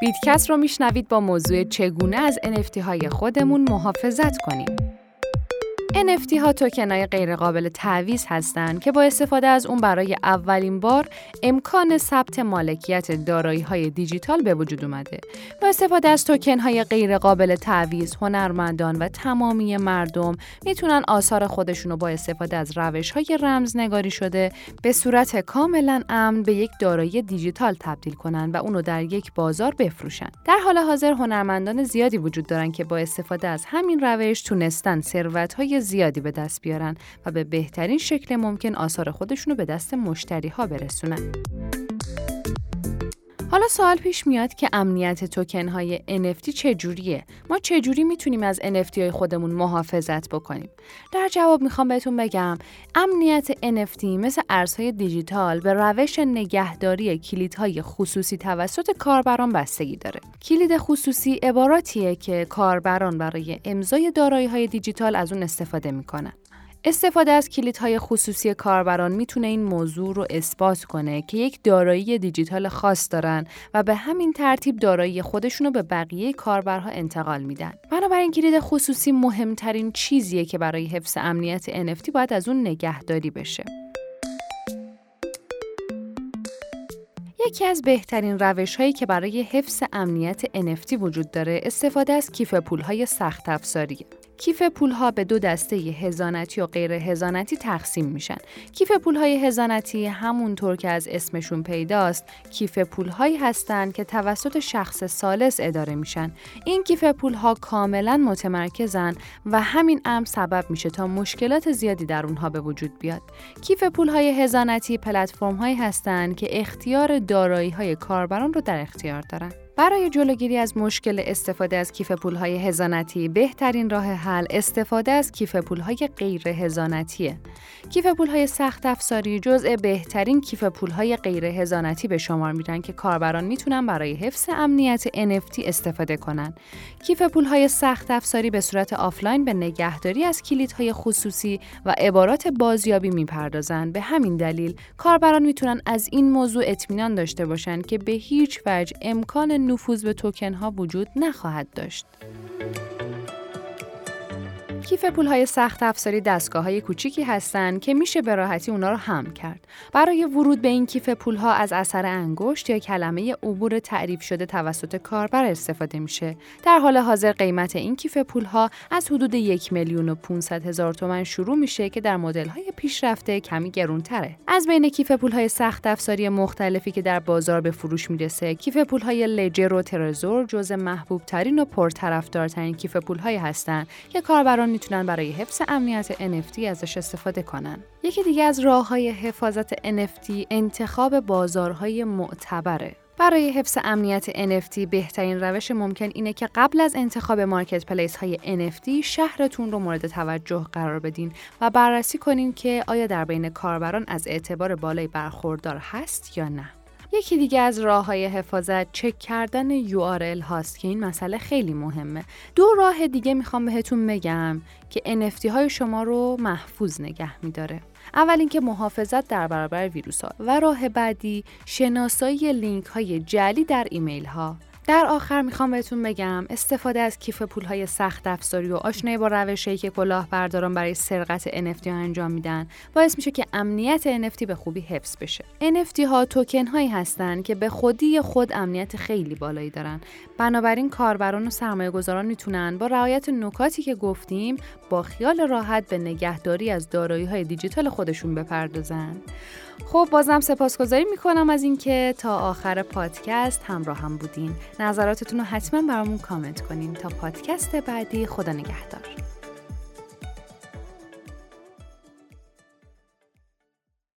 بیتکس رو میشنوید با موضوع چگونه از NFT های خودمون محافظت کنیم. NFT ها توکن های غیر قابل تعویض هستند که با استفاده از اون برای اولین بار امکان ثبت مالکیت دارایی های دیجیتال به وجود اومده. با استفاده از توکن های غیر قابل تعویض، هنرمندان و تمامی مردم می‌تونن آثار خودشون رو با استفاده از روش های رمزنگاری شده به صورت کاملا امن به یک دارایی دیجیتال تبدیل کنن و اونو در یک بازار بفروشن. در حال حاضر هنرمندان زیادی وجود دارن که با استفاده از همین روش تونستن ثروت های زیادی به دست بیارن و به بهترین شکل ممکن آثار خودشونو به دست مشتری ها برسونن. حالا سوال پیش میاد که امنیت توکن های NFT چجوریه؟ ما چجوری می‌تونیم از NFT های خودمون محافظت بکنیم؟ در جواب می‌خوام بهتون بگم امنیت NFT مثل ارزهای دیجیتال به روش نگهداری کلیدهای خصوصی توسط کاربران بستگی داره. کلید خصوصی عباراتیه که کاربران برای امضای دارایی های دیجیتال از اون استفاده می‌کنن. استفاده از کلیدهای خصوصی کاربران می‌تونه این موضوع رو اثبات کنه که یک دارایی دیجیتال خاص دارن و به همین ترتیب دارایی خودشون رو به بقیه کاربرها انتقال میدن. بنابراین کلید خصوصی مهمترین چیزیه که برای حفظ امنیت NFT باید از اون نگهداری بشه. یکی از بهترین روش هایی که برای حفظ امنیت NFT وجود داره استفاده از کیف پول های سخت افزاریه. کیف پول ها به دو دسته هزانتی و غیر هزانتی تقسیم میشن. کیف پول های هزانتی همونطور که از اسمشون پیداست، کیف پول هایی هستند که توسط شخص سالس اداره میشن. این کیف پول ها کاملا متمرکزن و همین امر سبب میشه تا مشکلات زیادی در اونها به وجود بیاد. کیف پول های هزانتی پلتفرم هایی هستند که اختیار دارایی های کاربران رو در اختیار دارن. برای جلوگیری از مشکل استفاده از کیف پولهای هزانتی بهترین راه حل استفاده از کیف پولهای غیر هزانتیه. کیف پولهای سخت افزاری جزء بهترین کیف پولهای غیر حضانتی به شمار میرن که کاربران می‌تونن برای حفظ امنیت NFT استفاده کنن. کیف پولهای سخت افزاری به صورت آفلاین به نگهداری از کلیدهای خصوصی و عبارات بازیابی می‌پردازن. به همین دلیل کاربران می‌تونن از این موضوع اطمینان داشته باشند که به هیچ وجه امکان نفوذ به توکن ها وجود نخواهد داشت. کیف پول های سخت افزاری دستگاه های کوچیکی هستند که میشه به راحتی اونا رو هم کرد. برای ورود به این کیف پول ها از اثر انگشت یا کلمه عبور تعریف شده توسط کاربر استفاده میشه. در حال حاضر قیمت این کیف پول ها از حدود یک میلیون و 500 هزار تومن شروع میشه که در مدل های پیشرفته کمی گرونتره. از بین کیف پول های سخت افزاری مختلفی که در بازار به فروش می‌رسه، کیف پول های لجر و ترزور جزء محبوب ترین و پرطرفدارترین کیف پول های هستند که کاربران می‌تونن برای حفظ امنیت NFT ازش استفاده کنن. یکی دیگه از راه های حفاظت NFT انتخاب بازارهای معتبره. برای حفظ امنیت NFT بهترین روش ممکن اینه که قبل از انتخاب مارکت پلیس های NFT شهرتون رو مورد توجه قرار بدین و بررسی کنین که آیا در بین کاربران از اعتبار بالای برخوردار هست یا نه. یکی دیگه از راه های حفاظت چک کردن URL هاست که این مسئله خیلی مهمه. دو راه دیگه می‌خوام بهتون بگم که NFT های شما رو محفوظ نگه میداره. اول اینکه محافظت در برابر ویروس ها و راه بعدی شناسایی لینک های جلی در ایمیل ها در آخر می‌خوام بهتون بگم استفاده از کیف پولهای سخت افزاری و آشنایی با روشهایی که کلاهبرداران برای سرقت NFT ها انجام میدن باعث میشه که امنیت NFT به خوبی حفظ بشه. NFT ها توکن هایی هستند که به خودی خود امنیت خیلی بالایی دارن. بنابراین کاربران و سرمایه گذاران می‌تونن با رعایت نکاتی که گفتیم با خیال راحت به نگهداری از دارایی های دیجیتال خودشون بپردازن. خب بازم سپاسگزاری می‌کنم از اینکه تا آخر پادکست همراه هم بودین. نظراتتون رو حتما برامون کامنت کنین. تا پادکست بعدی خدا نگهدار.